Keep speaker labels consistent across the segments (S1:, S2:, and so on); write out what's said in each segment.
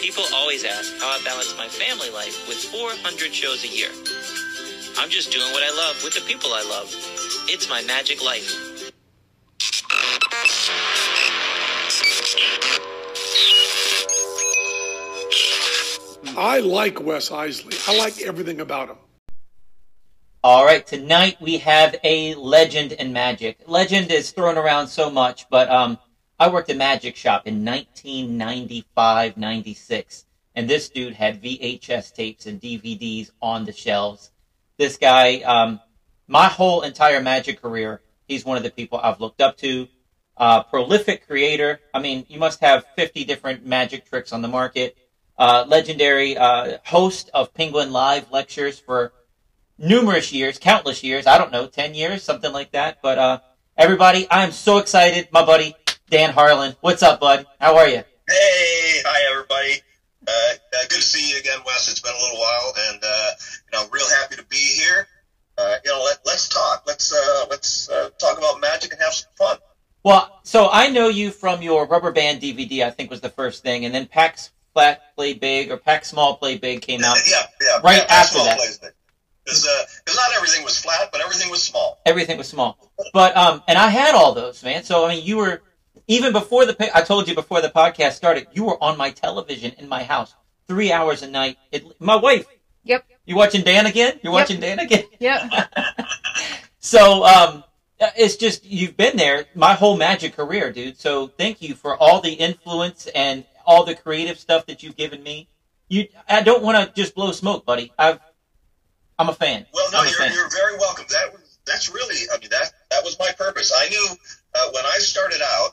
S1: People always ask how I balance my family life with 400 shows a year. I'm just doing what I love with the people I love. It's my magic life.
S2: I like Wes Iseli. I like everything about him.
S3: All right, tonight we have a legend in magic. Legend is thrown around so much, but um, I worked at Magic Shop in 1995, 96, and this dude had VHS tapes and DVDs on the shelves. This guy, um, my whole entire magic career, he's one of the people I've looked up to. Uh, prolific creator. I mean, you must have 50 different magic tricks on the market. Uh, legendary uh, host of Penguin Live lectures for numerous years, countless years. I don't know, 10 years, something like that. But uh, everybody, I'm so excited. My buddy, Dan Harlan. What's up, bud? How are you?
S4: Hey, hi, everybody. Uh, uh, good to see you again, Wes. It's been a little while, and uh, you know, real happy to be here. Uh, you know, let, us talk. Let's uh, let's uh, talk about magic and have some fun.
S3: Well, so I know you from your Rubber Band DVD. I think was the first thing, and then Packs Flat Play Big or Packs Small Play Big came out.
S4: Yeah, yeah,
S3: right
S4: yeah,
S3: after that.
S4: Because uh, not everything was flat, but everything was small.
S3: Everything was small. But um, and I had all those, man. So I mean, you were even before the I told you before the podcast started, you were on my television in my house three hours a night. It, my wife.
S5: Yep.
S3: You watching Dan again? You're
S5: Yep.
S3: watching Dan again?
S5: Yep.
S3: So um, it's just you've been there my whole magic career, dude. So thank you for all the influence and all the creative stuff that you've given me. You, I don't want to just blow smoke, buddy. I've, I'm a fan.
S4: Well, no, you're,
S3: fan.
S4: you're very welcome. That was that's really, I mean, that that was my purpose. I knew uh, when I started out,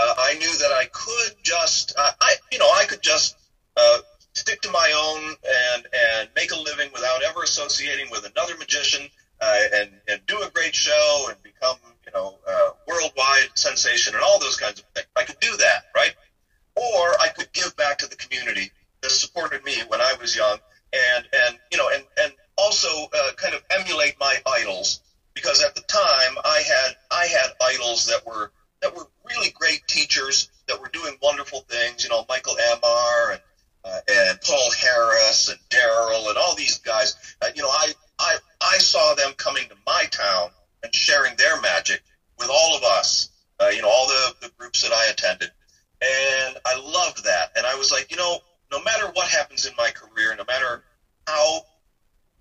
S4: uh, I knew that I could just, uh, I you know, I could just uh, stick to my own and and make a living without ever associating with another magician uh, and and do a great show and become you know worldwide sensation and all those kinds of things. I could do that, right? Or I could give back to the community that supported me when I was young, and and you know and and also uh, kind of emulate my idols because at the time I had I had idols that were that were really great teachers that were doing wonderful things. You know, Michael Ammar and uh, and Paul Harris and Daryl and all these guys. Uh, you know, I, I I saw them coming to my town and sharing their magic with all of us. Uh, you know, all the, the groups that I attended, and I loved that. And I was like, you know, no matter what happens in my career, no matter how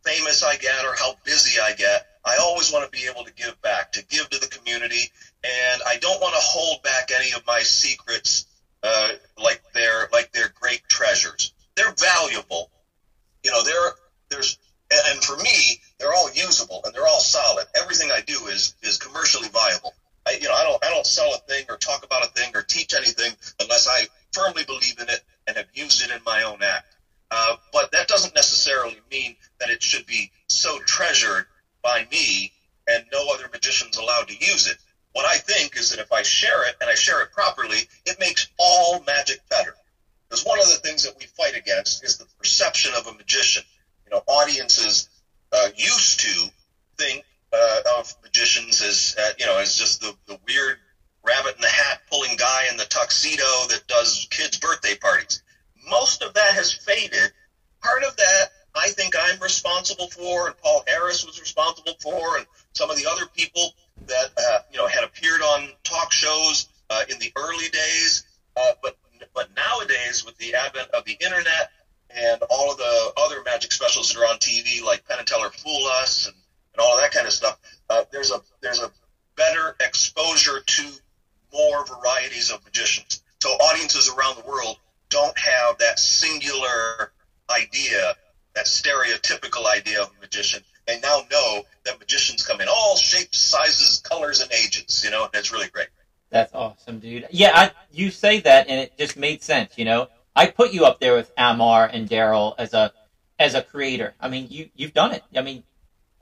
S4: famous I get or how busy I get, I always want to be able to give back, to give to the community, and I don't want to hold back any of my secrets uh, like they're like they're great treasures. They're valuable, you know. They're there's and for me, they're all usable and they're all solid. Everything I do is is commercially viable. I you know I don't I don't sell a thing or talk about a thing or teach anything unless I firmly believe in it and have used it in my own act. Uh, but that doesn't necessarily mean that it should be so treasured by me and no other magician's allowed to use it. What I think is that if I share it and I share it properly, it makes all magic better. Because one of the things that we fight against is the perception of a magician. You know, audiences uh, used to think uh, of magicians as uh, you know as just the, the weird rabbit in the hat pulling guy in the tuxedo that does kids' birthday parties. Most of that has faded. Part of that I think I'm responsible for, and Paul Harris was responsible for, and some of the other people that uh, you know had appeared on talk shows uh, in the early days. Uh, but but nowadays, with the advent of the internet and all of the other magic specials that are on TV, like Penn and Teller Fool Us and, and all of that kind of stuff, uh, there's a there's a better exposure to more varieties of magicians. So audiences around the world don't have that singular idea, that stereotypical idea of a magician. They now know that magicians come in all shapes, sizes, colors, and ages. You know, and it's really great.
S3: That's awesome, dude. Yeah, I, you say that, and it just made sense. You know, I put you up there with Ammar and Daryl as a as a creator. I mean, you you've done it. I mean,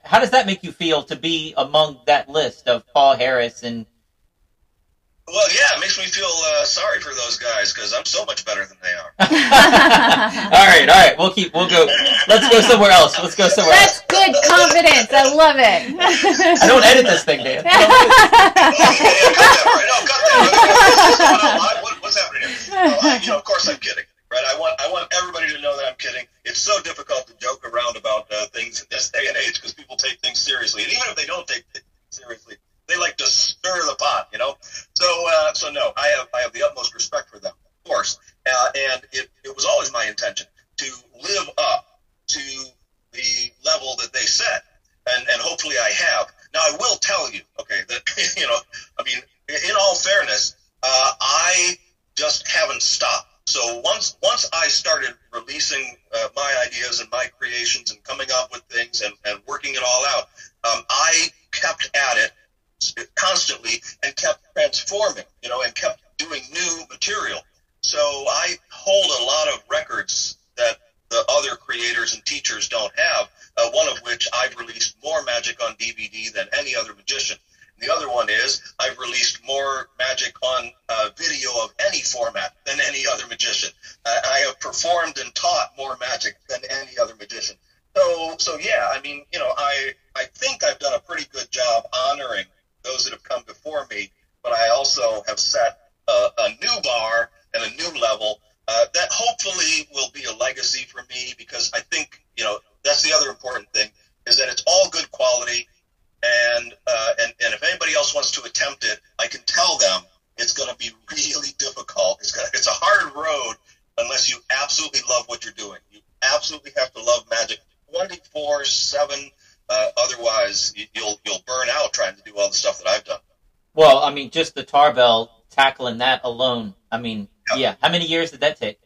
S3: how does that make you feel to be among that list of Paul Harris and
S4: Well, yeah, it makes me feel uh, sorry for those guys because I'm so much better than they are.
S3: all right, all right. We'll keep. We'll go. Let's go somewhere else. Let's go somewhere
S5: That's
S3: else.
S5: good confidence. I love it.
S3: I don't edit this thing, Dan.
S4: okay, yeah, cut that right. No. What's going on? What- what's happening here? Well, I, you know, of course, I'm kidding, right? I want I want everybody to know that I'm kidding. It's so difficult to joke around about uh, things in this day and age because people take things seriously, and even if they don't take things seriously, they like to stir the pot, you know. So, uh, so no, I have I have the utmost respect for them, of course, uh, and it, it was always my intention to live up to the level that they set, and and hopefully I have. Now I will tell you, okay, that you know, I mean, in all fairness, uh, I just haven't stopped. So once once I started releasing uh, my ideas and my creations and coming up with things and, and working it all out, um, I kept at it constantly and kept transforming, you know, and kept doing new material. So I hold a lot of records that the other creators and teachers don't have. Uh, one of which I've released more magic on DVD than any other magician. The other one is I've released more magic on uh, video of any format than any other magician. Uh, I have performed and taught more magic than any other magician. So, so yeah, I mean, you know, I I think I've done a pretty good job honoring those that have come before me, but I also have set a, a new bar and a new level uh, that hopefully will be a legacy for me because I think you know that's the other important thing is that it's all good quality and uh, and and if anybody else wants to attempt it, I can tell them it's going to be really difficult. It's gonna, it's a hard road unless you absolutely love what you're doing. You absolutely have to love magic 24 seven. Uh, otherwise, you, you'll you'll burn out trying to do all the stuff that I've done.
S3: Well, I mean, just the tarbell tackling that alone. I mean, yeah. yeah. How many years did that take?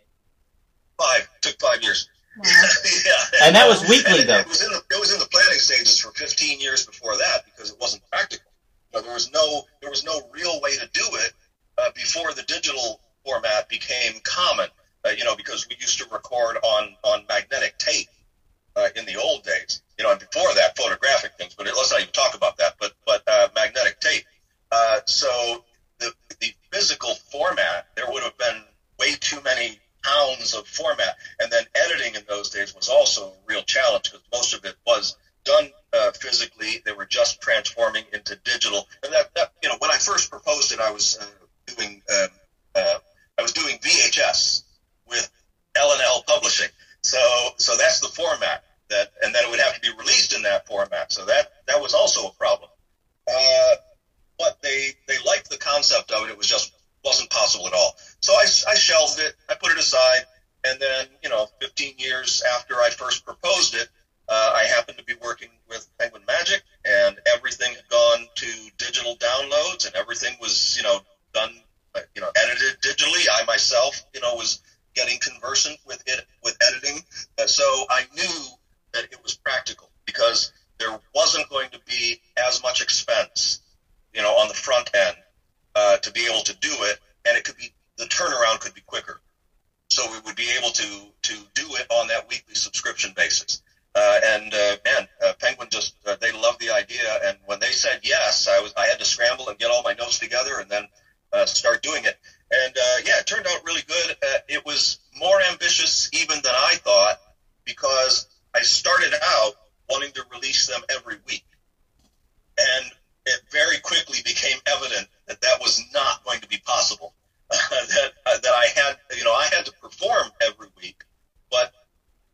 S4: Five. Took five years. Wow.
S3: yeah. And that was weekly,
S4: and
S3: though.
S4: It was, in the, it was in the planning stages for 15 years before that because it wasn't practical. You know, there was no there was no real way to do it uh, before the digital format became common. Uh, you know, because we used to record on on magnetic tape uh, in the old days. You know, and before that, photographic things. But let's not even talk about that. But but uh, magnetic tape. Uh, so the the physical format, there would have been way too many pounds of format. And then editing in those days was also a real challenge because most of it was done uh, physically. They were just transforming into digital. And that, that, you know, when I first proposed it, I was uh, doing um, uh, I was doing VHS with L and L Publishing. So so that's the format that, and then it would have to be released in that format. So that that was also a problem. Uh, but they they liked the concept of it. It was just wasn't possible at all. So I, I shelved it, I put it aside, and then, you know, 15 years after I first proposed it, uh, I happened to be working with Penguin Magic, and everything had gone to digital downloads, and everything was, you know, done, you know, edited digitally. I myself, you know, was getting conversant with it, with editing, uh, so I knew that it was practical because there wasn't going to be as much expense, you know, on the front end uh, to be able to do it, and it could be the turnaround could be quicker. So we would be able to to do it on that weekly subscription basis. Uh, and uh, man, uh, Penguin just uh, they love the idea, and when they said yes, I was I had to scramble and get all my notes together and then uh, start doing it. And uh, yeah, it turned out really good. Uh, it was more ambitious even than I thought because I started out wanting to release them every week, and it very quickly became evident that that was not going to be possible. that uh, that I had, you know, I had to perform every week, but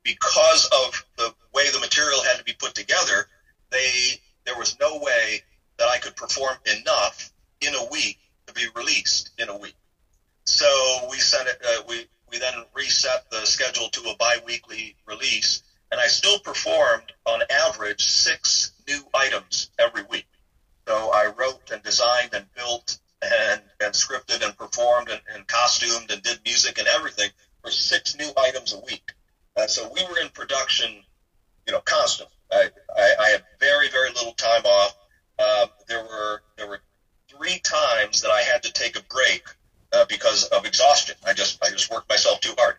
S4: because of the way the material had to be put together, they there was no way that I could perform enough in a week be released in a week. So we sent it. Uh, we we then reset the schedule to a biweekly release, and I still performed on average six new items every week. So I wrote and designed and built and, and scripted and performed and, and costumed and did music and everything for six new items a week. Uh, so we were in production, you know, constant. I, I, I had very, very little time off. Uh, there were there were three times that I had to take a break uh, because of exhaustion. I just I just worked myself too hard.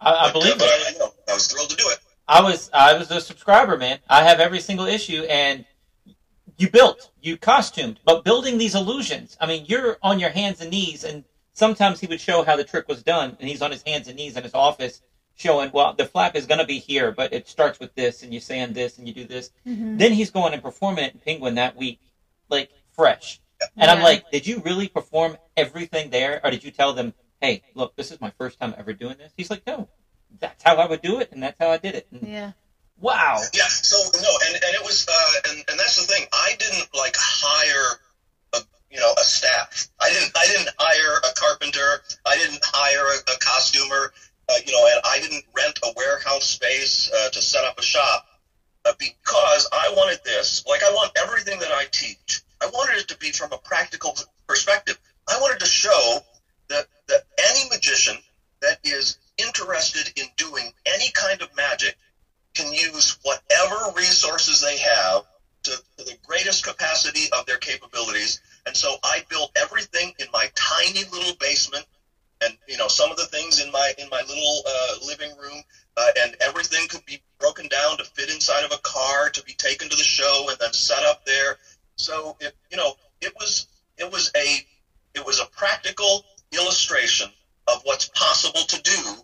S3: I, I
S4: but,
S3: believe
S4: uh, but
S3: it.
S4: I, you know, I was thrilled to do it.
S3: I was I was a subscriber, man. I have every single issue, and you built, you costumed, but building these illusions. I mean, you're on your hands and knees, and sometimes he would show how the trick was done, and he's on his hands and knees in his office showing, well, the flap is going to be here, but it starts with this, and you sand this, and you do this.
S5: Mm-hmm.
S3: Then he's going and performing it in Penguin that week, like fresh. And I'm like, did you really perform everything there, or did you tell them, hey, look, this is my first time ever doing this? He's like, no, that's how I would do it, and that's how I did it. And
S5: Yeah.
S3: Wow.
S4: Yeah. So no, and, and it was, uh, and, and that's the thing. I didn't like hire, a, you know, a staff. I didn't. I didn't hire a carpenter. I didn't hire a, a costumer. Uh, you know, and I didn't rent a warehouse space uh, to set up a shop uh, because I wanted this. Like I want everything that I teach. I wanted it to be from a practical perspective. I wanted to show that that any magician that is interested in doing any kind of magic can use whatever resources they have to, to the greatest capacity of their capabilities. And so I built everything in my tiny little basement, and you know some of the things in my in my little uh, living room, uh, and everything could be broken down to fit inside of a car to be taken to the show and then set up there. So it you know it was it was a it was a practical illustration of what's possible to do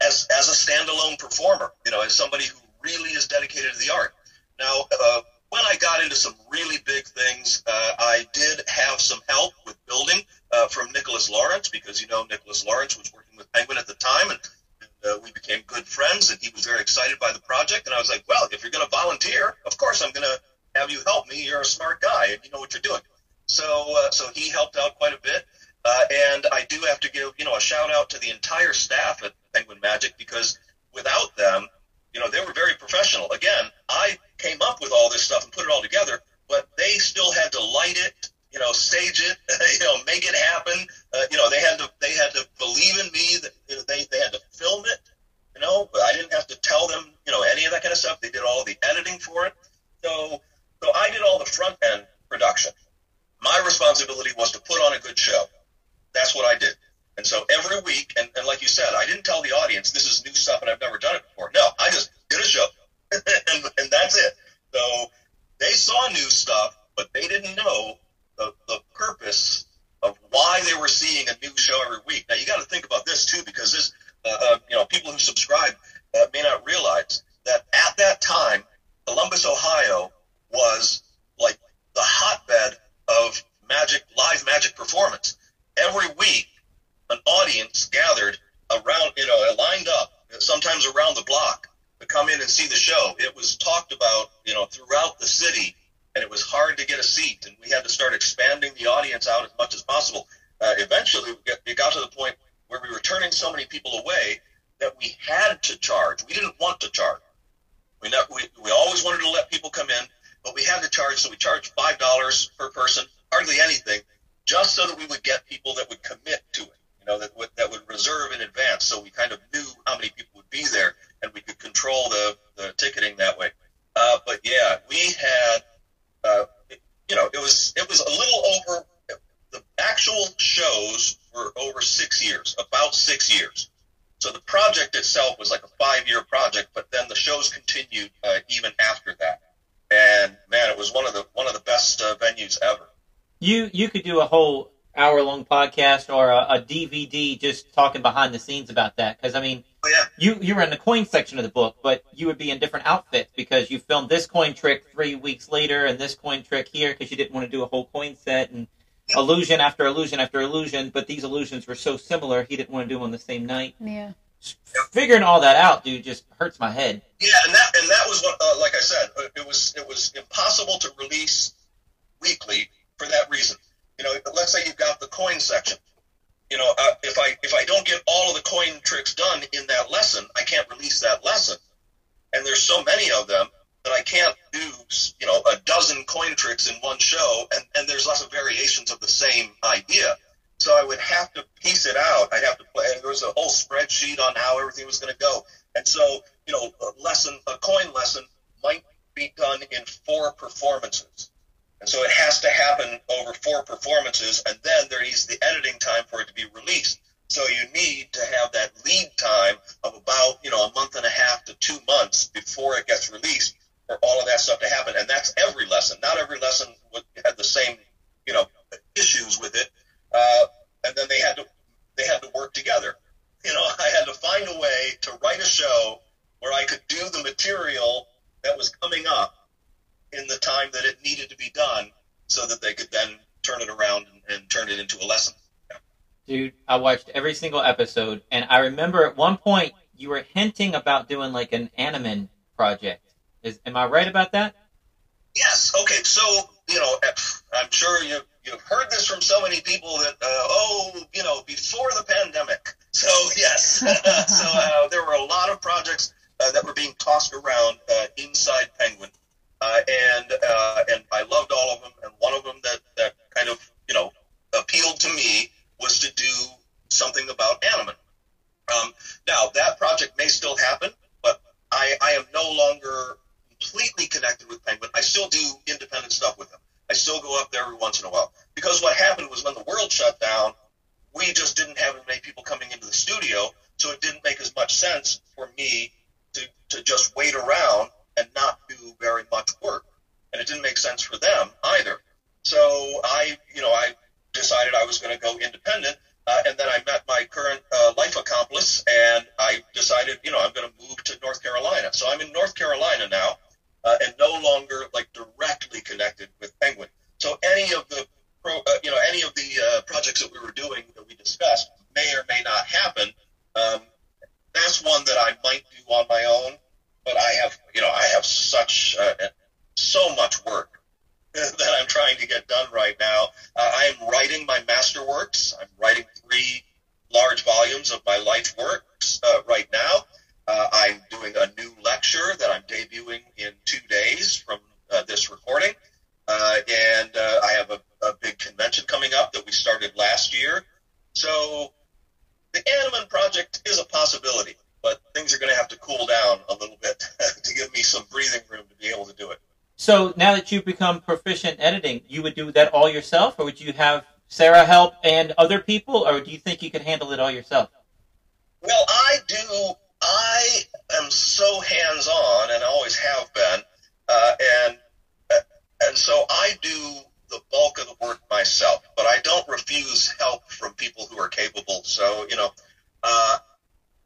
S4: as as a standalone performer. You know, as somebody who really is dedicated to the art. Now, uh, when I got into some really big things, uh, I did have some help with building uh, from Nicholas Lawrence because you know Nicholas Lawrence was working with Penguin at the time, and, and uh, we became good friends. And he was very excited by the project. And I was like, well, if you're going to volunteer, of course I'm going to have you help me. You're a smart guy, and you know what you're doing. So, uh, so he helped out quite a bit. Uh, and I do have to give, you know, a shout out to the entire staff at Penguin Magic because without them, you know, they were very professional. Again, I came up with all this stuff and put it all together, but they still had to light it, you know, stage it, you know, make it happen. Uh, you know, they had to they had to believe in me. That they they had to film it. You know, but I didn't have to tell them, you know, any of that kind of stuff. They did all the editing for it. So so I did all the front end production. My responsibility was to put on a good show. That's what I did. And so every week, and, and like you said, I didn't tell the audience this is new stuff and I've never done it before. No, I just did a show, and, and that's it. So they saw new stuff, but they didn't know the, the purpose of why they were seeing a new show every week. Now you got to think about this too, because this, uh, uh, you know, people who subscribe uh, may not realize that at that time, Columbus, Ohio, was like the hotbed of magic, live magic performance. Every week, an audience gathered around, you know, lined up, sometimes around the block, to come in and see the show. It was talked about, you know, throughout the city, and it was hard to get a seat, and we had to start expanding the audience out as much as possible. Uh, eventually, it got to the point where we were turning so many people away that we had to charge. We didn't want to charge. We, never, we, we always wanted to let people come in, but we had to charge, so we charged $5 per person, hardly anything, just so that we would get people that would commit to it you know, that would, that would reserve in advance. So we kind of knew how many people would be there and we could control the, the ticketing that way. Uh, but yeah, we had, uh, you know, it was, it was a little over, the actual shows were over six years, about six years. So the project itself was like a five year project, but then the shows continued uh, even after that. And man, it was one of the, one of the best uh, venues ever.
S3: You, you could do a whole hour long podcast or a, a, DVD just talking behind the scenes about that. Because I mean,
S4: oh, yeah.
S3: you you were in the coin section of the book, but you would be in different outfits because you filmed this coin trick three weeks later and this coin trick here because you didn't want to do a whole coin set and
S4: Yeah.
S3: illusion after illusion after illusion. But these illusions were so similar, he didn't want to do them on the same night.
S5: Yeah.
S3: Figuring all that out, dude, just hurts my head.
S4: Yeah, and that and that was what, uh, like I said, uh, it was it was impossible to release weekly for that reason. You know, let's say you've got the coin section. You know, uh, if I if I don't get all of the coin tricks done in that lesson, I can't release that lesson. And there's so many of them that I can't do, you know, a dozen coin tricks in one show, and, and there's lots of variations of the same idea. So I would have to piece it out. I'd have to play. There was a whole spreadsheet on how everything was going to go. And so, you know, a lesson, a coin lesson might be done in four performances. And so it has to happen over four performances, and then there needs the editing time for it to be released. So you need to have that lead time of about, you know, a month and a half to two months before it gets released for all of that stuff to happen. And that's every lesson. Not every lesson had the same, you know, issues with it. Uh, and then they had to they had to work together. You know, I had to find a way to write a show where I could do the material that was coming up in the time that it needed to be done so that they could then turn it around and, and turn it into a lesson.
S3: Dude, I watched every single episode, and I remember at one point you were hinting about doing like an Annemann project. Is am I right about that?
S4: Yes. Okay. So you know, I'm sure you you've heard this from so many people that uh, oh, you know, before the pandemic. So yes. so uh, there were a lot of projects uh, that were being tossed around uh, inside Penguin, uh, and uh, and I loved all of them. And one of them that that kind of you know appealed to me was to do something about Annemann. Um, now that project may still happen, but I, I am no longer completely connected with Penguin. I still do independent stuff with them. I still go up there every once in a while because what happened was when the world shut down, we just didn't have as many people coming into the studio, so it didn't make as much sense for me to, to just wait around and not do very much work. And it didn't make sense for them either. So I, you know, I decided I was going to go independent. Uh, and then I met my current uh, life accomplice, and I decided, you know, I'm going to move to North Carolina. So I'm in North Carolina now, uh, and no longer like directly connected with Penguin. So any of the, pro, uh, you know, any of the uh, projects that we were doing that we discussed may or may not happen. Um, that's one that I might do on my own, but I have, you know, I have such uh, so much work that I'm trying to get done right now. Uh, I am writing my masterworks. I'm writing three large volumes of my life works uh, right now. Uh, I'm doing a new lecture that I'm debuting in two days from uh, this recording. Uh, and I have a, a big convention coming up that we started last year. So the Annemann project is
S3: So now that you've become proficient editing, you would do that all yourself, or would you have Sarah help and other people, or do you think you could handle it all yourself?
S4: Well, I do. I am so hands-on, and always have been, uh, and uh, and so I do the bulk of the work myself. But I don't refuse help from people who are capable. So you know, uh,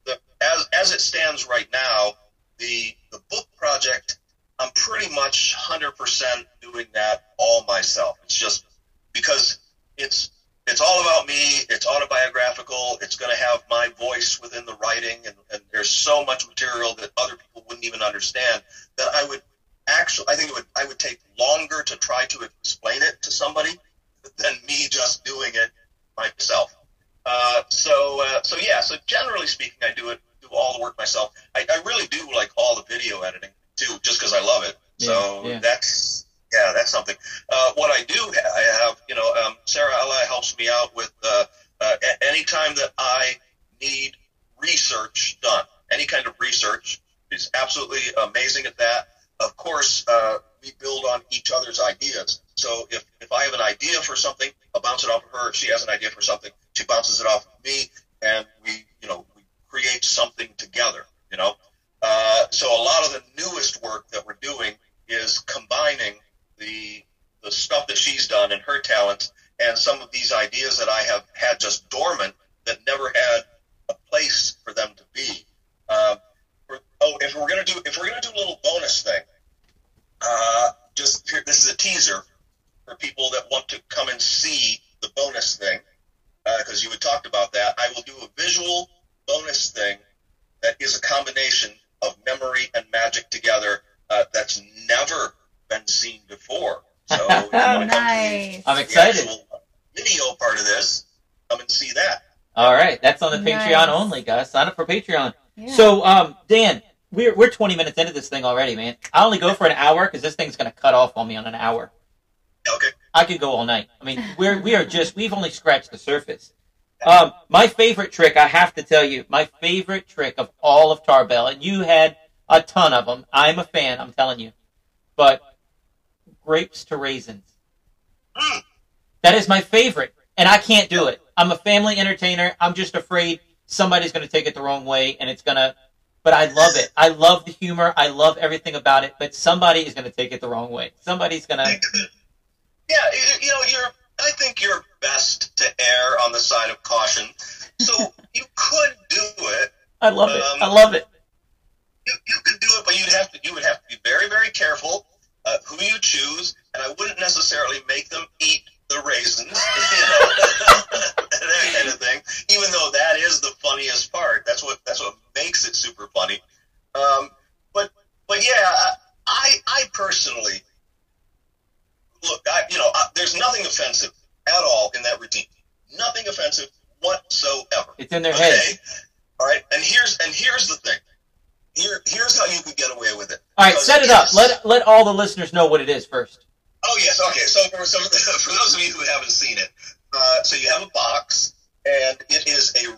S4: the, as as it stands right now, the the book project I'm pretty much 100% doing that all myself. It's just because it's it's all about me. It's autobiographical. It's going to have my voice within the writing, and, and there's so much material that other people wouldn't even understand that I would actually. I think it would. I would take longer to try to explain it to somebody than me just doing it myself. Uh, so uh, so yeah. So generally speaking, I do it do all the work myself. I, I really do like all the video editing too, just because I love it. Yeah, so yeah. that's yeah, that's something. Uh, what I do, I have you know, um, Sarah Ella helps me out with uh, uh, anytime that I need research done, any kind of research. She's absolutely amazing at that. Of course, uh, we build on each other's ideas. So if, if I have an idea for something, I'll bounce it off of her. If she has an idea for something, she bounces it off of me, and we, you know, we create something together. You know, uh, so a lot of the newest work that we're doing is combining the the stuff that she's done and her talents and some of these ideas that I have had just dormant that never had a place for them to be. Uh, oh, if we're gonna do if we're gonna do a little bonus thing, uh, just here, this is a teaser for people that want to come and see the bonus thing because uh, you had talked about that. I will do a visual bonus thing that is a combination of memory and magic together uh, that's never been seen before. So,
S5: oh, nice.
S3: I'm excited.
S4: Video part of this, come and see that.
S3: All right, that's on the nice. Patreon only, guys. Sign up for Patreon. Yeah. So, um, Dan, we're we're 20 minutes into this thing already, man. I only go for an hour because this thing's gonna cut off on me on an hour.
S4: Okay.
S3: I could go all night. I mean, we're we are just we've only scratched the surface. Um, my favorite trick, I have to tell you, my favorite trick of all of Tarbell, and you had a ton of them. I'm a fan, I'm telling you. But grapes to raisins. That is my favorite, and I can't do it. I'm a family entertainer. I'm just afraid somebody's going to take it the wrong way, and it's going to. But I love it. I love the humor. I love everything about it. But somebody is going to take it the wrong way. Somebody's going to.
S4: Yeah, you know, you're I think you're best to err on the side of caution. So you could do it.
S3: I love um, it. I um, love it.
S4: You, you, could do it, but you'd have to you would have to be very very careful uh, who you choose, and I wouldn't necessarily make them eat the raisins, that kind of thing. Even though that is the funniest part, that's what that's what makes it super funny. Um, but but yeah, I I personally look, I, you know, I, there's nothing offensive at all in that routine. Nothing offensive whatsoever.
S3: It's in their
S4: okay?
S3: head.
S4: All right, and here's and here's the thing. Here, here's how you could get away with it.
S3: All right, set it up. Let let all the listeners know what it is first.
S4: Oh yes, okay. So for, for those of you who haven't seen it, uh, so you have a box, and it is a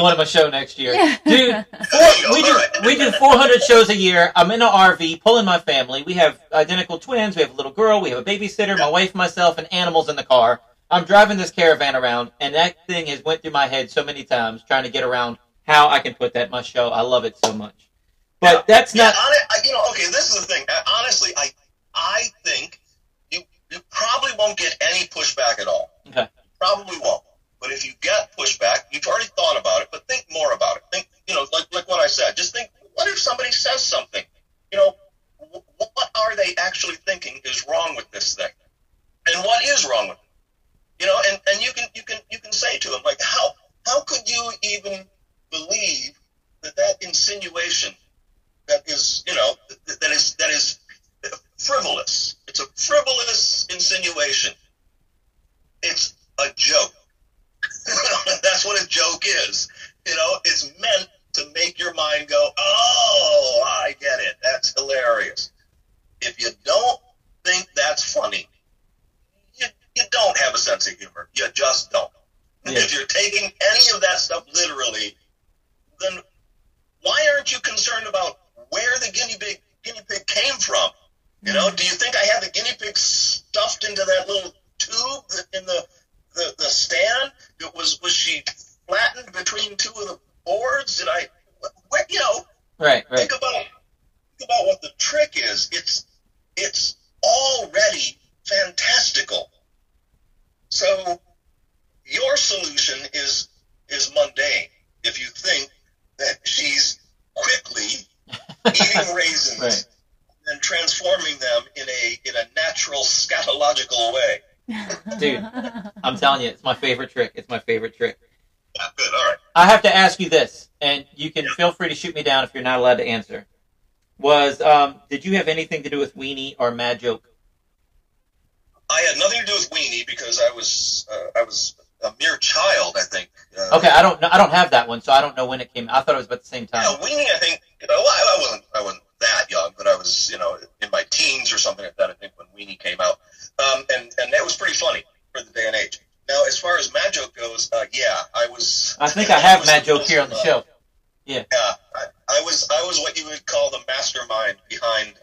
S4: going to
S3: my show next year.
S5: Yeah.
S3: Dude, four,
S4: There you go.
S3: we do we do 400 shows a year. I'm in an RV, pulling my family. We have identical twins. We have a little girl. We have a babysitter, my wife, myself, and animals in the car. I'm driving this caravan around, and that thing has went through my head so many times trying to get around how I can put that in my show. I love it so much. But
S4: Yeah.
S3: that's
S4: Yeah,
S3: not.
S4: hon- I, you know, okay. This is the thing. Uh, Honestly, I I think you you probably won't get any pushback at all.
S3: Okay.
S4: Probably won't. But if you get pushback, you've already thought about it. But think more about it. Think, you know, like like what I said. Just think, what if somebody says something? You know, wh- what are they actually thinking is wrong with this thing, and what is wrong with it? You know, and, and you can you can you can say to them like, how how could you even believe that that insinuation that is you know that, that is that is frivolous. It's a frivolous insinuation. It's a joke. That's what a joke is. You know, it's meant to make your mind go, "Oh, I get it. That's hilarious." If you don't think that's funny, you, you don't have a sense of humor. You just don't.
S3: Yeah.
S4: If you're taking any of that stuff literally, then why aren't you concerned about where the guinea pig guinea pig came from? You know, mm. do you think I had the guinea pig stuffed into that little tube in the the, the stand it was was she flattened between two of the boards? Did I? What, you know,
S3: right, right.
S4: Think about think about what the trick is. It's it's already fantastical. So your solution is is mundane if you think that she's quickly eating raisins
S3: right.
S4: and transforming them in a in a natural scatological way.
S3: Dude. I'm telling you, it's my favorite trick. It's my favorite trick.
S4: Yeah, good. All right.
S3: I have to ask you this, and you can feel free to shoot me down if you're not allowed to answer. Was um, did you have anything to do with Weenie or Mad Joke?
S4: I had nothing to do with Weenie because I was uh, I was a mere child. I think. Uh,
S3: Okay, I don't know. I don't have that one, so I don't know when it came. I thought it was about the same time. Yeah.
S4: Weenie. I think. You know, I, I wasn't. I wasn't that young, but I was. You know, in my teens or something like that. I think when Weenie came out, um, and and that was pretty funny for the day and age. Now, as far as Mad Joke goes, uh, yeah, I was.
S3: I think I have Mad Joke here on the
S4: uh,
S3: show.
S4: Yeah, I, I was I was what you would call the mastermind behind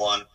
S4: offend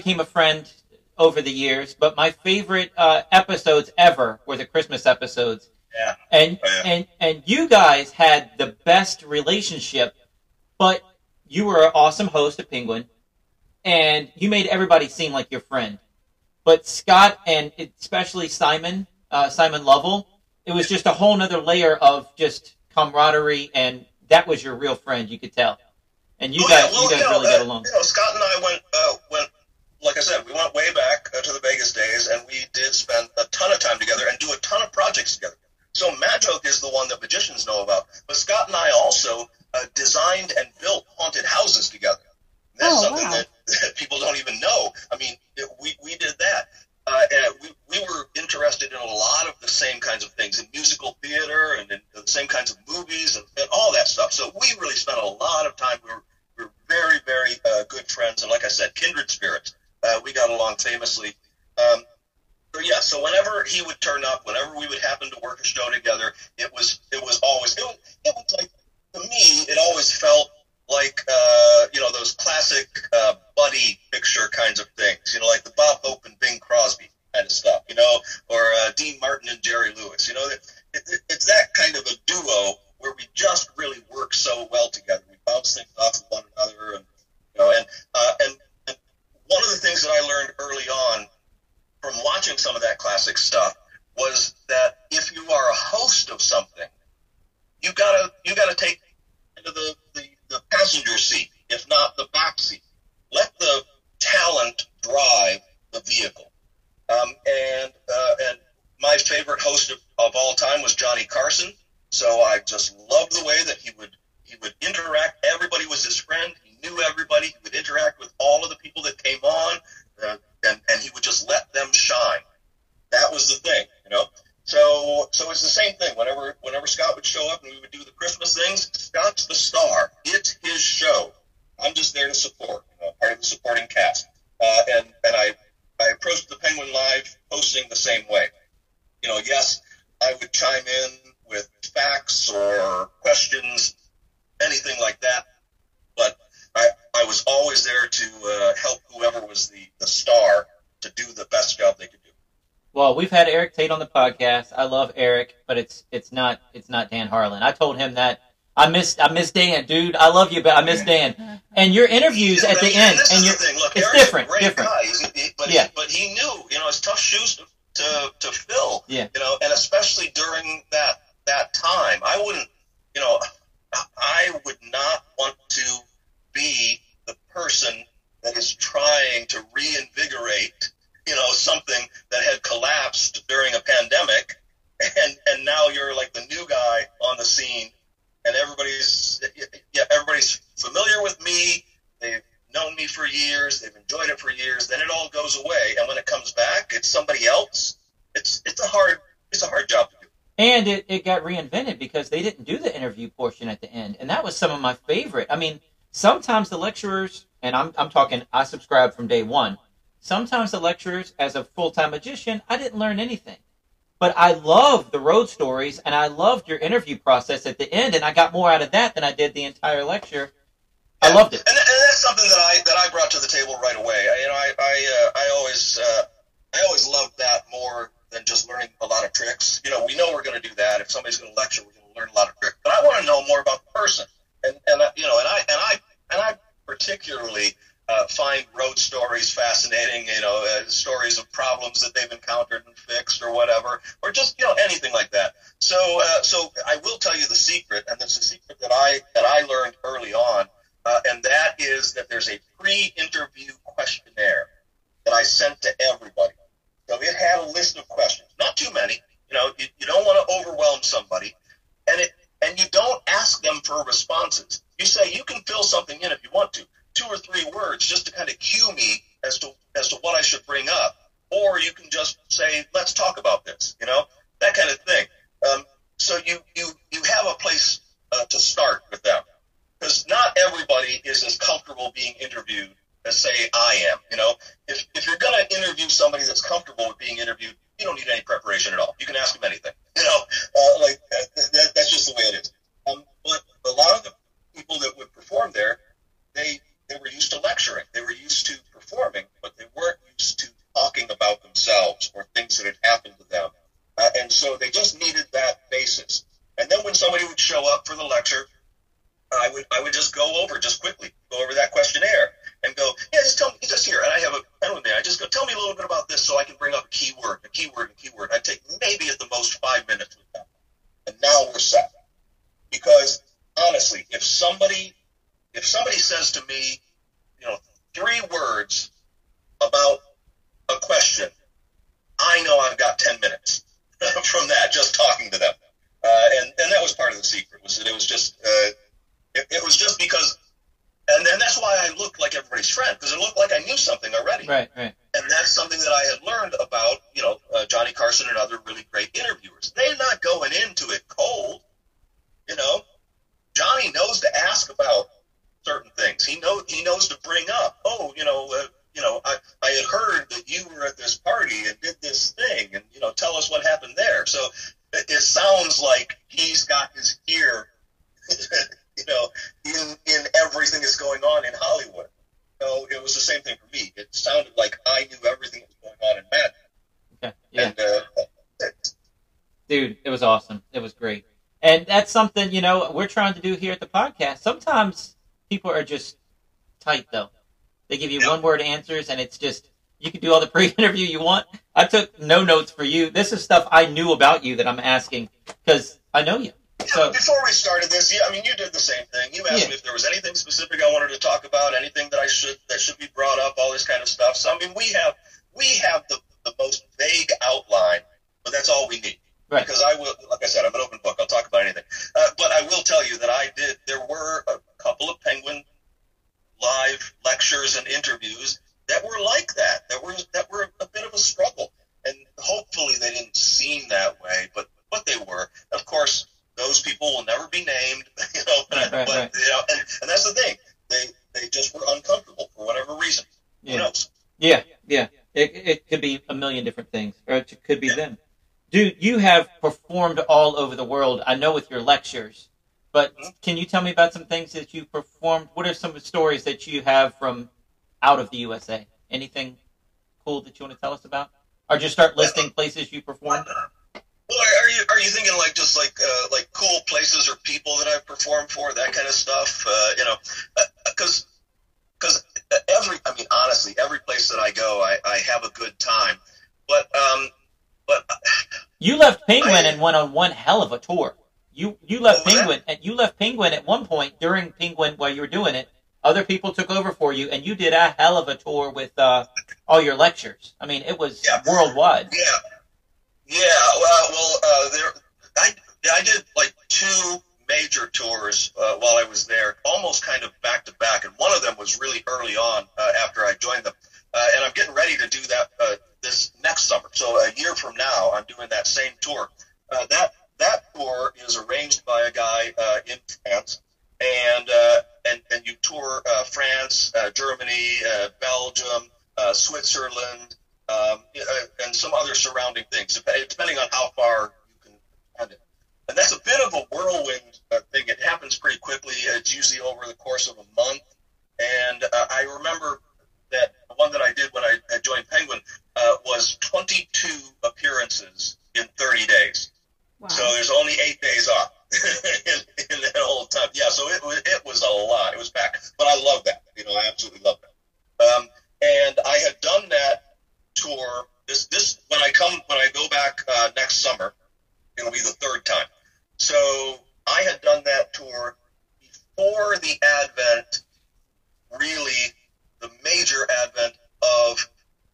S3: became a friend over the years, but my favorite uh, episodes ever were the Christmas episodes.
S4: Yeah.
S3: And
S4: Oh, yeah.
S3: and and you guys had the best relationship, but you were an awesome host of Penguin, and you made everybody seem like your friend. But Scott and especially Simon, uh, Simon Lovell, it was just a whole nother layer of just camaraderie, and that was your real friend. You could tell, and you
S4: Oh,
S3: guys,
S4: yeah, well,
S3: you guys
S4: know,
S3: really
S4: uh,
S3: got along.
S4: You know, Scott and I went uh, went like I said, we went way back uh, to the Vegas days, and we did spend a ton of time together and do a ton of projects together. So Magic is the one that magicians know about, but Scott and I also uh, designed and built haunted houses together. That's
S5: Oh,
S4: something
S5: wow.
S4: that, that people don't even know. I mean, it, we we did that. Uh, and we, we were interested in a lot of the same kinds of things in musical theater and in the same kinds of movies and, and all that stuff. So we really spent a lot of time. We were, we were very, very uh, good friends. And like I said, kindred spirits. Uh, we got along famously. Um, yeah, so whenever he would turn up, whenever we would happen to work a show together, it was it was always it was, it was like to me it always felt like uh, you know those classic uh, buddy picture kinds of things, you know, like the Bob Hope and Bing Crosby kind of stuff, you know, or uh, Dean Martin and Jerry Lewis, you know, it, it, it's that kind of a duo where we just really work so well together. We bounce things off of one another, and you know, and uh, and one of the things that I learned early on from watching some of that classic stuff was that if you are a host of something, you gotta you gotta take the, the, the passenger seat, if not the back seat. Let the talent drive the vehicle. Um, and uh, and my favorite host of, of all time was Johnny Carson. So I just loved the way that he would he would interact. Everybody was his friend. He knew everybody. He would interact with all of the people that came on. Uh, and, and he would just let them shine. That was the thing, you know. So so it's the same thing. Whenever whenever Scott would show up and we would do the Christmas things, Scott's the star. It's his show. I'm just there to support, you know, part of the supporting cast. Uh, and and I I approached the Penguin Live hosting the same way. You know, yes, I would chime in with facts or questions, was the, the star to do the best job they could do.
S3: Well, we've had Eric Tate on the podcast. I love Eric, but it's it's not it's not Dan Harlan. I told him that I miss I miss Dan, dude. I love you, but I miss Dan. And your interviews
S4: Yeah,
S3: at the end, and
S4: is
S3: you're,
S4: the thing. Look,
S3: it's
S4: Eric's
S3: different,
S4: a great
S3: different.
S4: he- but,
S3: Yeah.
S4: he, but he knew, you know, it's tough shoes to, to, to fill.
S3: Yeah.
S4: You know, and especially during that that time, I wouldn't, you know, I would not want to be the person that is trying to reinvigorate, you know, something that had collapsed during a pandemic, and and now you're like the new guy on the scene, and everybody's yeah, everybody's familiar with me. They've known me for years. They've enjoyed it for years. Then it all goes away, and when it comes back, it's somebody else. It's it's a hard it's a hard job.
S3: And it, it got reinvented because they didn't do the interview portion at the end. And that was some of my favorite. I mean, sometimes the lecturers, and I'm, I'm talking, I subscribed from day one. Sometimes the lecturers, as a full time magician, I didn't learn anything. But I loved the road stories and I loved your interview process at the end. And I got more out of that than I did the entire lecture. I loved it.
S4: and, and that's something that I that I brought to the table right away. I, you know, I I, uh, I always uh, I always loved that more than just learning a lot of tricks. You know, we know we're going to do that. If somebody's going to lecture, we're going to learn a lot of tricks. But I want to know more about the person, and and uh, you know, and I and I and I particularly uh, find road stories fascinating. You know, uh, stories of problems that they've encountered and fixed, or whatever, or just you know anything like that. So uh, so I will tell you the secret, and it's a secret that I that I learned early on, uh, and that is that there's a pre-interview questionnaire that I sent to everybody. So it had a list of questions, not too many. You know, you, you don't want to overwhelm somebody, and it and you don't ask them for responses. You say you can fill something in if you want to, two or three words, just to kind of cue me as to as to what I should bring up, or you can just say, "Let's talk about this," you know, that kind of thing. Um, so you you you have a place uh, to start with them, because not everybody is as comfortable being interviewed as say I am. You know, if if you're going to interview somebody that's comfortable with being interviewed, you don't need any preparation at all. You can ask them anything. You know, uh, like that, that, that's just the way it is. But a lot of the people that would perform there, they they were used to lecturing. They were used to performing, but they weren't used to talking about themselves or things that had happened to them. Uh, and so they just needed that basis. And then when somebody would show up for the lecture, I would I would just go over just quickly, go over that questionnaire and go, yeah, just tell me, just here. And I have a pen with me. I just go, tell me a little bit about this so I can bring up a keyword, a keyword, a keyword. I take maybe at the most five minutes with them. And now we're set. Because honestly, if somebody if somebody says to me, you know, three words about a question, I know I've got ten minutes from that just talking to them. Uh, and and that was part of the secret was that it was just uh, it, it was just because and then that's why I looked like everybody's friend because it looked like I knew something already.
S3: Right, right.
S4: And that's something that I had learned about, you know, uh, Johnny Carson and other really great interviewers. They're not going into it cold. You know, Johnny knows to ask about certain things. He knows he knows to bring up. Oh, you know, uh, you know, I, I had heard that you were at this party and did this thing,
S3: and you know, tell us what happened there. So it, it sounds like he's got that's something, you know, we're trying to do here at the podcast. Sometimes people are just tight, though. They give you
S4: Yeah.
S3: one word answers, and it's just, you can do all the pre interview you want. I took no notes for you. This is stuff I knew about you that I'm asking because I know you.
S4: Yeah,
S3: So-
S4: before we started this, yeah, I mean, you did the same thing. You asked
S3: Yeah.
S4: me if there was anything specific I wanted to talk about, anything that I should that should be brought up, all this kind of stuff. So I mean, we have we have the, the most vague outline, but that's all we need.
S3: Right.
S4: Because I will, like I said, I'm an open book. I'll talk about anything. Uh, but I will tell you that I did. There were a couple of Penguin live lectures and interviews that were like that. That were that were a bit of a struggle, and hopefully they didn't seem that way, but but they were. Of course, those people will never be named, you know.
S3: Right, right,
S4: but
S3: right.
S4: you know, and, and that's the thing. They they just were uncomfortable for whatever reason. Who
S3: Yeah.
S4: knows?
S3: Yeah, yeah. It, it could be a million different things, or it could be
S4: Yeah.
S3: them. Dude, you have performed all over the world. I know with your lectures, but
S4: Mhm.
S3: can you tell me about some things that you performed? What are some stories that you have from out of the USA? Anything cool that you want to tell us about, or just start listing places you performed?
S4: Well, are, are you are you thinking like just like uh, like cool places or people that I've performed for that kind of stuff? Uh, you know, because because every I mean honestly, every place that I go, I, I have a good time. But um, but
S3: You left Penguin
S4: I-
S3: and went on one hell of a tour. You you left
S4: What was that?
S3: Penguin and you left Penguin at one point during Penguin while you were doing it. Other people took over for you, and you did a hell of a tour with uh, all your lectures. I mean, it was
S4: Yeah.
S3: worldwide.
S4: yeah, yeah. Well, well, uh, there I I did like two major tours uh, while I was there, almost kind of back to back, and one of them was really early on uh, after I joined them. Uh, and I'm getting ready to do that uh, this next summer. So a year from now, I'm doing that same tour. Uh, that that tour is arranged by a guy uh, in France, and uh, and and you tour uh, France, Germany, Belgium, Switzerland, um, and some other surrounding things, depending on how far you can. And that's a bit of a whirlwind thing. It happens pretty quickly. It's usually over the course of a month. And I remember that the one that I did when I, joined Penguin uh, was 22 appearances in 30 days.
S5: Wow.
S4: So there's only eight days off in, in that whole time. Yeah, so it was it was a lot. It was packed, but I love that. You know, I absolutely love that. Um, and I had done that tour. This this when I come when I go back uh, next summer, it'll be the third time. So I had done that tour before the advent, really the major advent of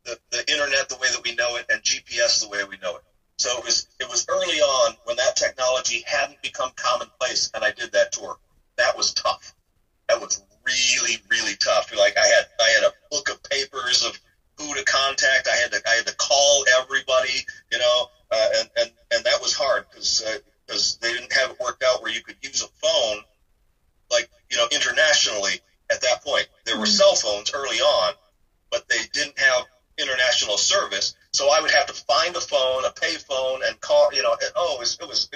S4: the, the internet the way that we know it and GPS the way we know it. So it was it was early on when that technology hadn't become commonplace, and I did that tour. That was tough. That was really really tough. Like I had I had a book of papers of who to contact. I had to I had to call everybody, you know, uh, and and and that was hard because because they didn't have it worked out where you could use a phone like you know internationally at that point. There were
S5: Mhm.
S4: cell phones early on, but they didn't have international service. So I would have to find a phone, a pay phone, and call. You know, and, oh, it was it was it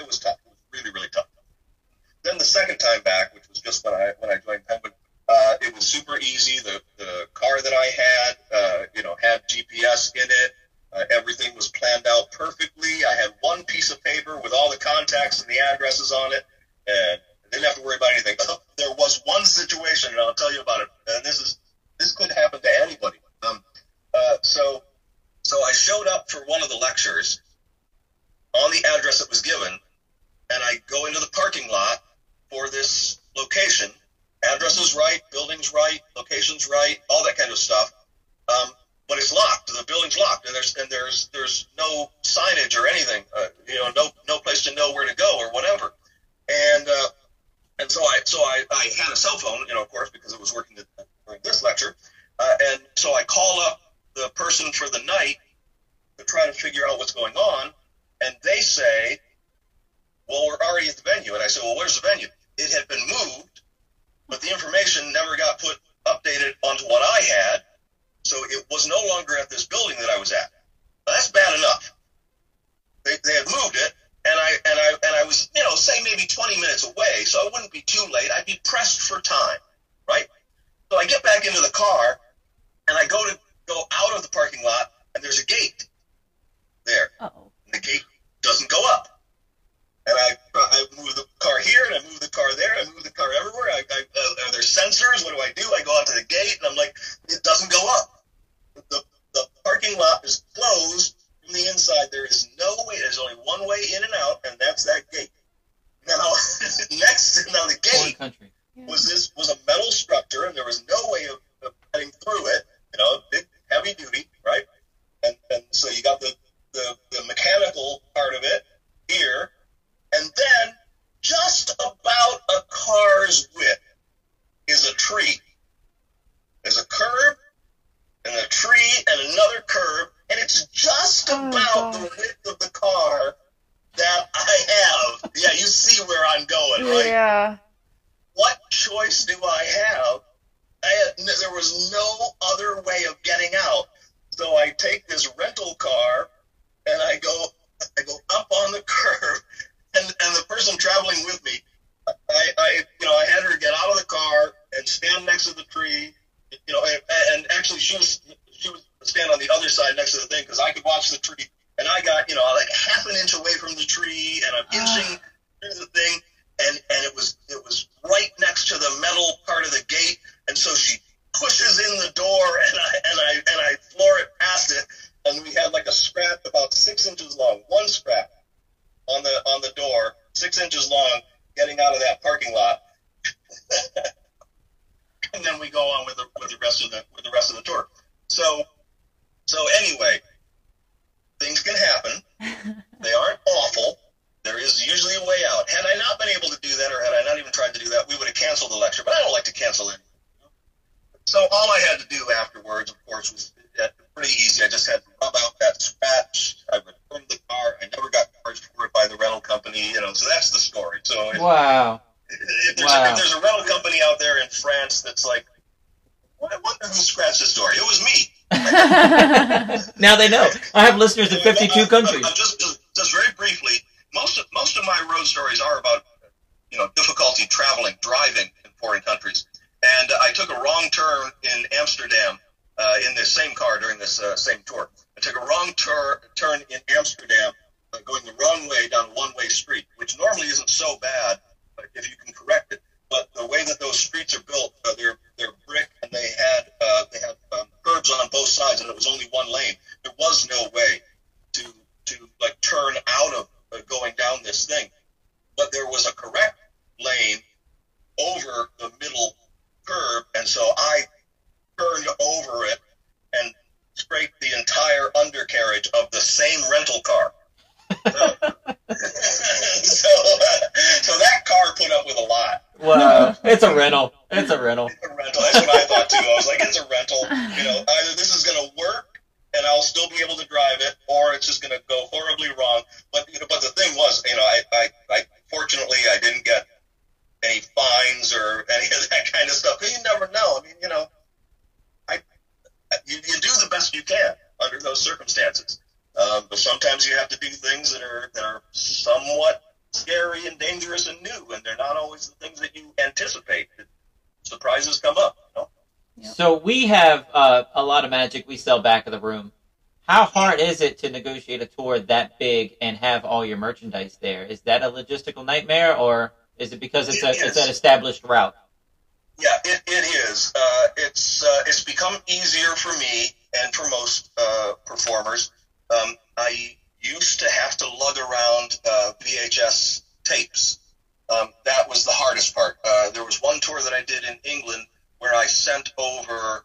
S4: was tough. It was now they know. I have
S3: listeners in 52 countries. Magic, we sell back of the room. How hard is it to negotiate a tour that big and have all your merchandise there? Is that a logistical nightmare, or is it because it's,
S4: it
S3: a,
S4: it's
S3: an established route?
S4: Yeah, it, it is. Uh, it's uh, it's become easier for me and for most uh, performers. Um, I used to have to lug around uh, VHS tapes. Um, that was the hardest part. Uh, there was one tour that I did in England where I sent over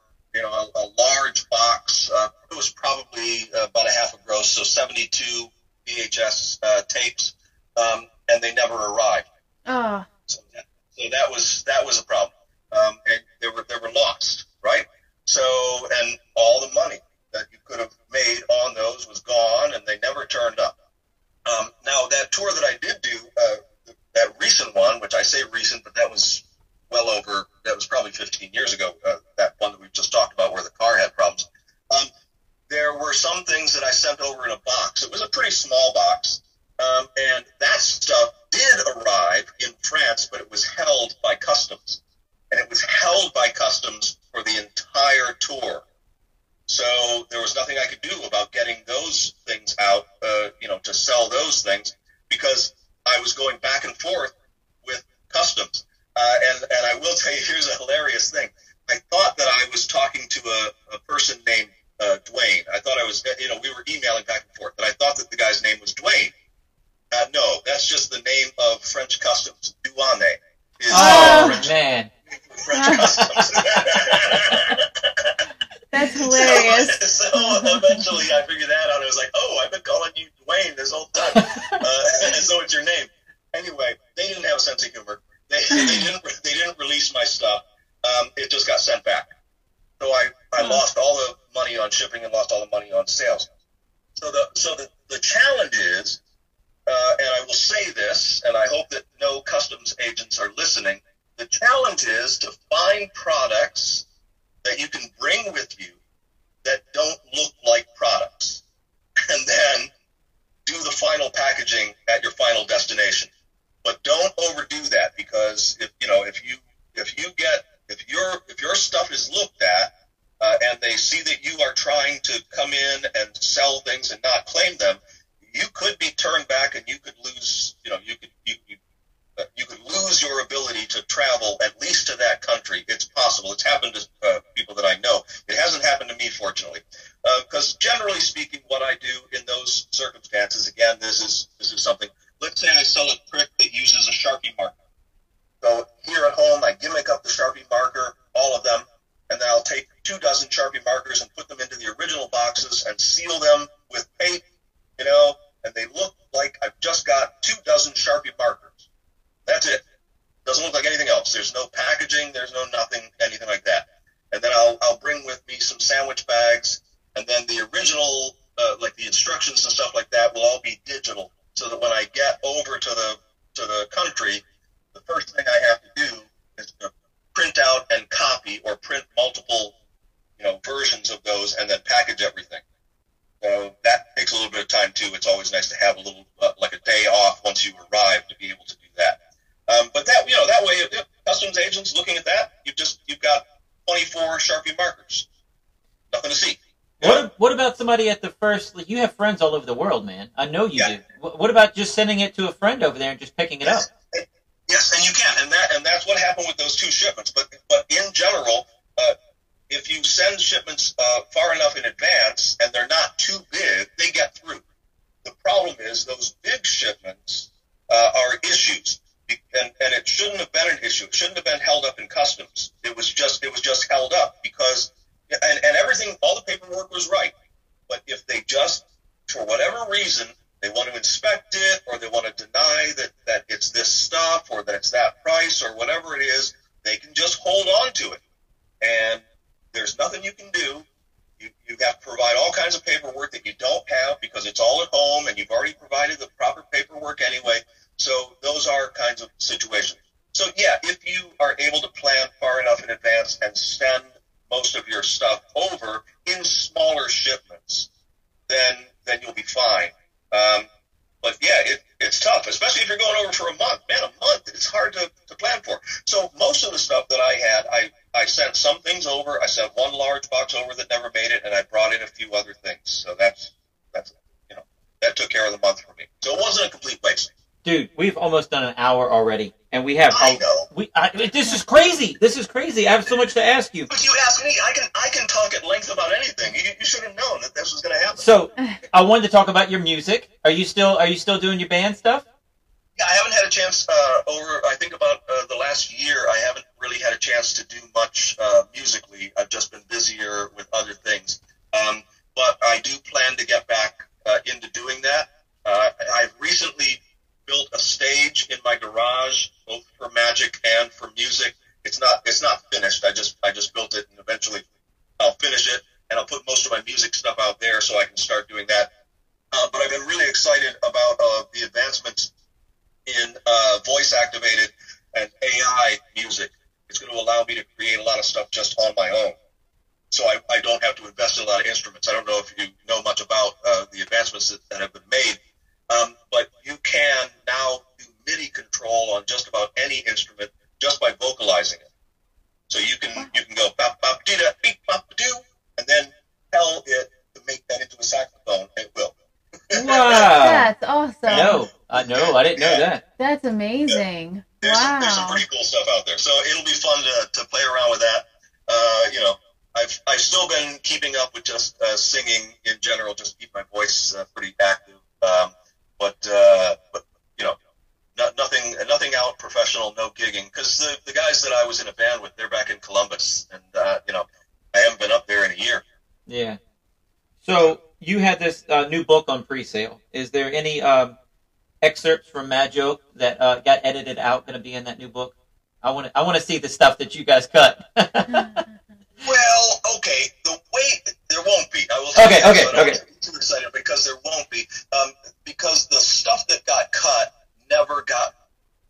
S4: final packaging at your final destination. But don't overdo that because if you know if you if you get if your if your stuff is looked at uh, and they see that you are trying to come in and sell things and not claim them, you could be turned back and you could lose. You know, you could you you, you could lose your ability to travel at least to that country. It's possible. It's happened to uh, people that I know. It hasn't happened to me, fortunately, because generally speaking, what I do in those circumstances, again, this is this is something. Let's say I sell a prick that uses a Sharpie marker. So here at home, I gimmick up the Sharpie marker, all of them, and then I'll take two dozen Sharpie markers and put them into the original boxes and seal them with tape, you know, and they look like I've just got two dozen Sharpie markers. That's it. Doesn't look like anything else. There's no packaging. There's no nothing, anything like that. And then I'll I'll bring with me some sandwich bags, and then the original, uh, like the instructions and stuff like that, will all be digital, so that when I get over to the to the country, the first thing I have to do is to print out and copy or print multiple, you know, versions of those and then package everything. So that takes a little bit of time too. It's always nice to have a little, uh, like a day off once you arrive to be able to do that. Um, but that, you know, that way, if customs agents looking at that, you've just, you've got 24 Sharpie markers. Nothing to see.
S3: What, what about somebody at the first? Like, you have friends all over the world, man. I know you
S4: Yeah.
S3: do. What, about just sending it to a friend over there and just picking it up?
S4: Yes, yes, and you can, and that and that's what happened with those two shipments. But but in general, uh, if you send shipments uh, far enough in advance and they're not too big, they get through. The problem is those big shipments uh, are issues, and and it shouldn't have been an issue. It shouldn't have been held up in customs. It was just it was just held up because and and everything, all the paperwork was right. But if they just, for whatever reason, they want to inspect it or they want to deny that, that it's this stuff or that it's that price or whatever it is, they can just hold on to it. And there's nothing you can do. You, you have to provide all kinds of paperwork that you don't have because it's all at home and you've already provided the proper paperwork anyway. So those are kinds of situations. So yeah, if you are able to plan far enough in advance and send most of your stuff over in smaller shipments, then then you'll be fine. Um, but yeah, it, it's tough, especially if you're going over for a month. Man, a month it's hard to, to plan for. So most of the stuff that I had, I I sent some things over. I sent one large box over that never made it, and I brought in a few other things. So that's that's you know that took care of the month for me. So it wasn't a complete waste.
S3: Dude, we've almost done an hour already, and we have.
S4: I know.
S3: We, I, this is crazy. This is crazy. I have so much to ask you.
S4: But you ask me, I can I can talk at length about anything. You, you should have known that this was going to happen.
S3: So, I wanted to talk about your music. Are you still Are you still doing your band stuff?
S4: Yeah, I haven't had a chance uh, over. I think about uh, the last year. I haven't really had a chance to do much uh, musically. I've just been busier with other things. Um, but I do plan to get back uh, into doing that. Uh, I've recently built a stage in my garage, both for magic and for music. It's not it's not finished. I just I just built it, and eventually I'll finish it, and I'll put most of my music stuff out there so I can start doing that. Uh, but I've been really excited about uh, the advancements in uh, voice activated and AI music. It's going to allow me to create a lot of stuff just on my own. So I, I don't have to invest in a lot of instruments. I don't know if you know much about uh, the advancements that, that have been made, um, but you can now do MIDI control on just about any instrument just by vocalizing it. So you can you can go bop bop dee da beep bop doo, and then tell it to make that into a saxophone, and it will.
S3: Wow.
S5: That's awesome.
S3: No, no, didn't know that.
S5: That's amazing.
S4: There's, some, there's some pretty cool stuff out there. So it'll be fun to, to play around with that. Uh, you know, I've I've still been keeping up with just uh, singing in general, just keep my voice uh, pretty active. Um, but uh, but you know, not, nothing nothing out professional, no gigging. Because the the guys that I was in a band with, they're back in Columbus, and uh, you know, I haven't been up there in a year.
S3: Yeah. So you had this uh, new book on pre-sale. Is there any um, excerpts from Mad Joke that uh, got edited out going to be in that new book? I want to I want to see the stuff that you guys cut.
S4: Well, okay, the way there won't be. I will.
S3: Okay,
S4: that,
S3: okay,
S4: so I don't
S3: okay.
S4: Too excited because there won't be. Um, because the stuff that got cut never got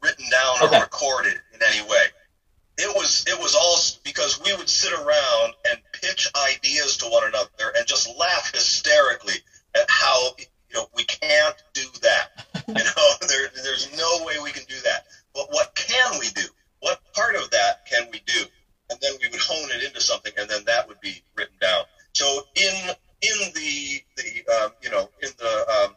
S4: written down
S3: Okay.
S4: or recorded in any way. It was it was all because we would sit around and pitch ideas to one another and just laugh hysterically at how you know we can't do that. You know, there, there's no way we can do that. But what can we do? What part of that can we do? And then we would hone it into something, and then that would be written down. So in in the the um, you know in the um,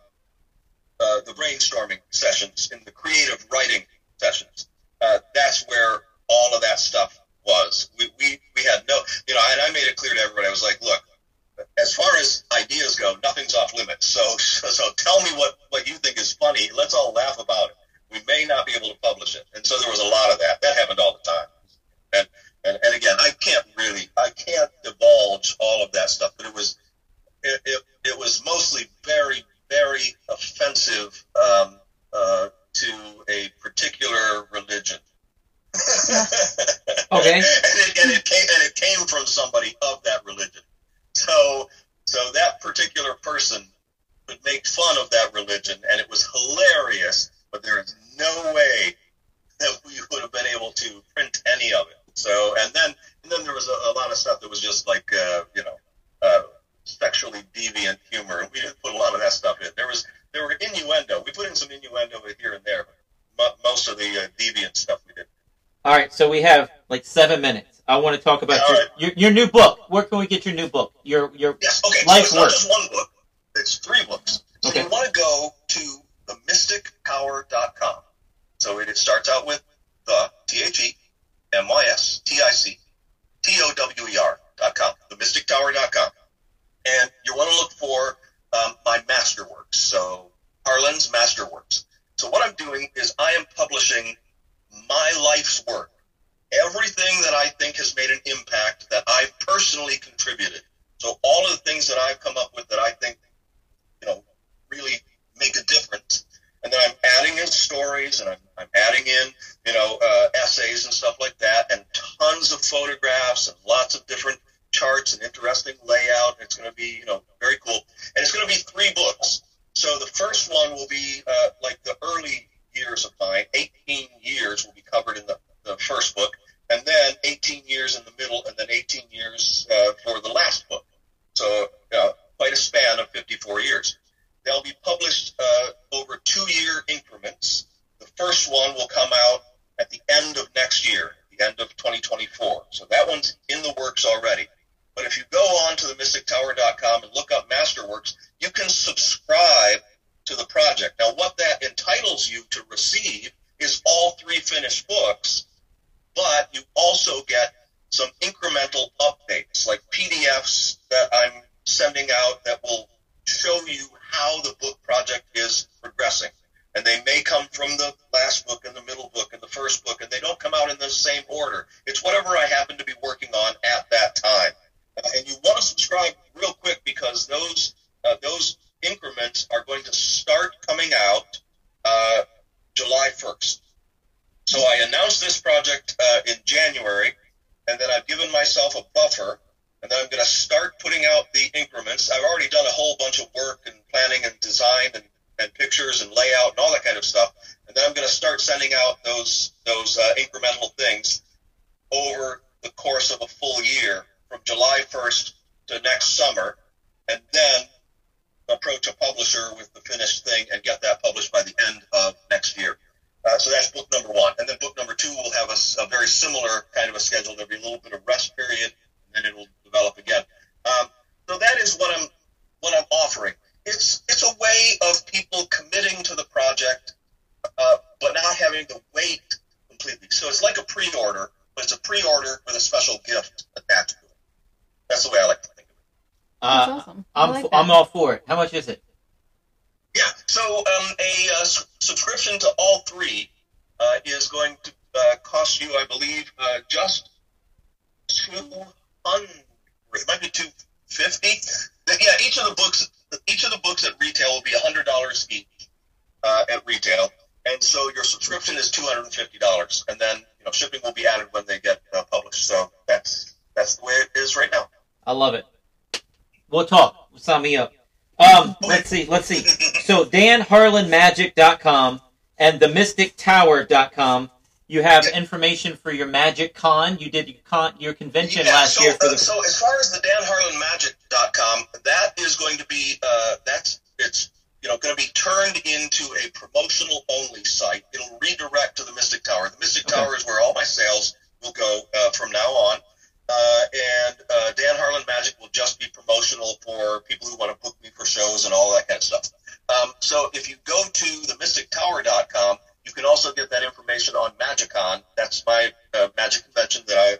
S4: uh, the brainstorming sessions, in the creative writing sessions, uh, that's where all of that stuff was. We, we we had no you know, and I made it clear to everybody. I was like, look, as far as ideas go, nothing's off limits. So so tell me what what you think is funny. Let's all laugh about it. We may not be able to publish it, and so there was a lot of that. That happened all the time. And and, and again, I can't really, I can't divulge all of that stuff, but it was, it, it, it was mostly very, very offensive um, uh, to a particular religion.
S3: Okay.
S4: and, it, and it came and it came from somebody of that religion. So so that particular person would make fun of that religion, and it was hilarious. But there is no way that we would have been able to print any of it. So and then and then there was a, a lot of stuff that was just like uh, you know uh, sexually deviant humor, and we didn't put a lot of that stuff in. There was there were innuendo. We put in some innuendo here and there, but mo- most of the uh, deviant stuff we did.
S3: All right, so we have like seven minutes. I want to talk about your,
S4: right.
S3: your your new book. Where can we get your new book? Your your
S4: Yes, okay.
S3: Life
S4: so
S3: work.
S4: one all three uh, is going to uh, cost you, I believe, uh, just two hundred. It might be two fifty. Yeah. Each of the books, each of the books at retail will be hundred dollars each uh, at retail, and so your subscription is two hundred and fifty dollars, and then you know shipping will be added when they get uh, published. So that's that's the way it is right now.
S3: I love it. We'll talk. Sign me up. Um, let's see. Let's see. So danharlanmagic.com and themystictower.com. You have information for your Magic Con. You did your con, your convention
S4: Yeah,
S3: last
S4: so,
S3: year for the.
S4: so as far as the danharlanmagic.com, that is going to be uh, that's it's you know going to be turned into a promotional only site. It'll redirect to the Mystic Tower. The Mystic
S3: Okay.
S4: Tower is where all my sales will go uh, from now on. Uh, and uh, Dan Harlan Magic will just be promotional for people who want to book me for shows and all that kind of stuff. Um, so if you go to themystictower.com, you can also get that information on Magicon. That's my uh, magic convention that I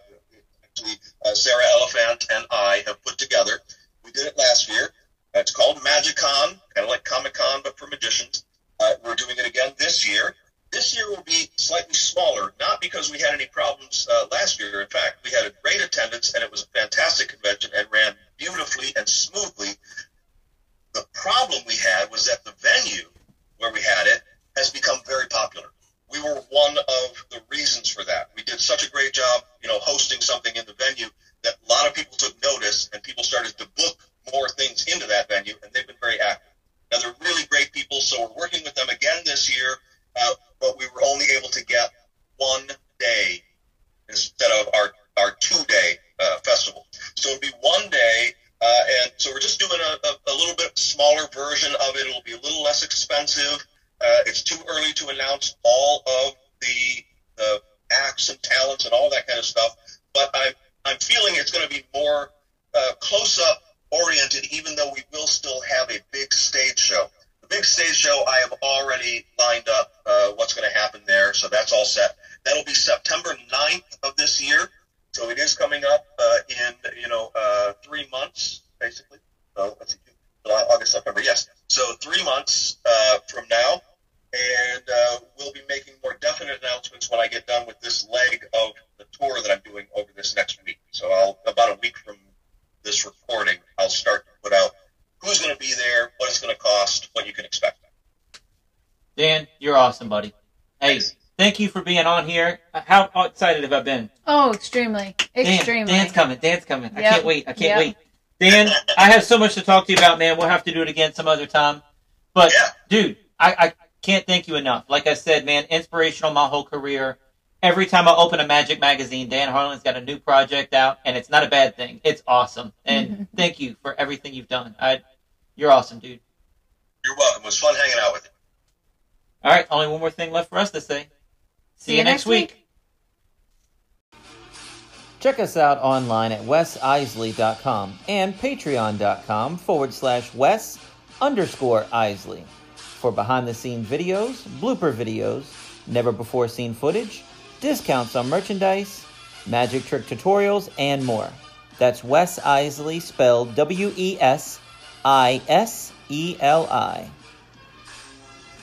S4: actually uh, Sarah Elephant and I have put together. We did it last year. Uh, it's called Magicon, kind of like Comic Con, but for magicians. Uh, we're doing it again this year. This year will be slightly smaller, not because we had any problems uh, last year. In fact, we had a great attendance and it was a fantastic convention and ran beautifully and smoothly. The problem we had was that the venue where we had it has become very popular. We were one of the reasons for that. We did such a great job, you know, hosting something in the venue that a lot of people took notice and people started to book more things into that venue, and they've been very active. Now they're really great people, so we're working with them again this year, uh, but we were only able to get one day instead of our our two day uh, festival. So little less expensive. Uh, it's too early to announce all of the the acts and talents and all that kind of stuff, but I'm I'm feeling it's going to be more uh, close up oriented, even though we will still have a big stage show. The big stage show I have already lined up uh, what's going to happen there, so that's all set. That'll be September 9th of this year, so it is coming up uh, in you know uh, three months basically. So let's see, July, August, September. Yes, so three months uh, from now, and uh, we'll be making more definite announcements when I get done with this leg of the tour that I'm doing over this next week. So I'll about a week from this recording, I'll start to put out who's going to be there, what it's going to cost, what you can expect.
S3: Dan, you're awesome, buddy. Hey, thank you for being on here. Uh, how excited have I been?
S5: Oh, extremely. extremely.
S3: Dan, Dan's coming. Dan's coming. I can't wait. I can't
S5: Yep.
S3: wait. Dan, I have so much to talk to you about, man. We'll have to do it again some other time. But,
S4: Yeah.
S3: dude, I, I can't thank you enough. Like I said, man, inspirational my whole career. Every time I open a Magic magazine, Dan Harlan's got a new project out, and it's not a bad thing. It's awesome. And mm-hmm. thank you for everything you've done. I, you're awesome, dude.
S4: You're welcome. It was fun hanging out with you.
S3: All right, only one more thing left for us to say. See, you next week. Check us out online at wesiseli.com and patreon.com forward slash wes underscore iseli for behind the scenes videos, blooper videos, never before seen footage, discounts on merchandise, magic trick tutorials, and more. That's Wes Iseli spelled W E S I S E L I.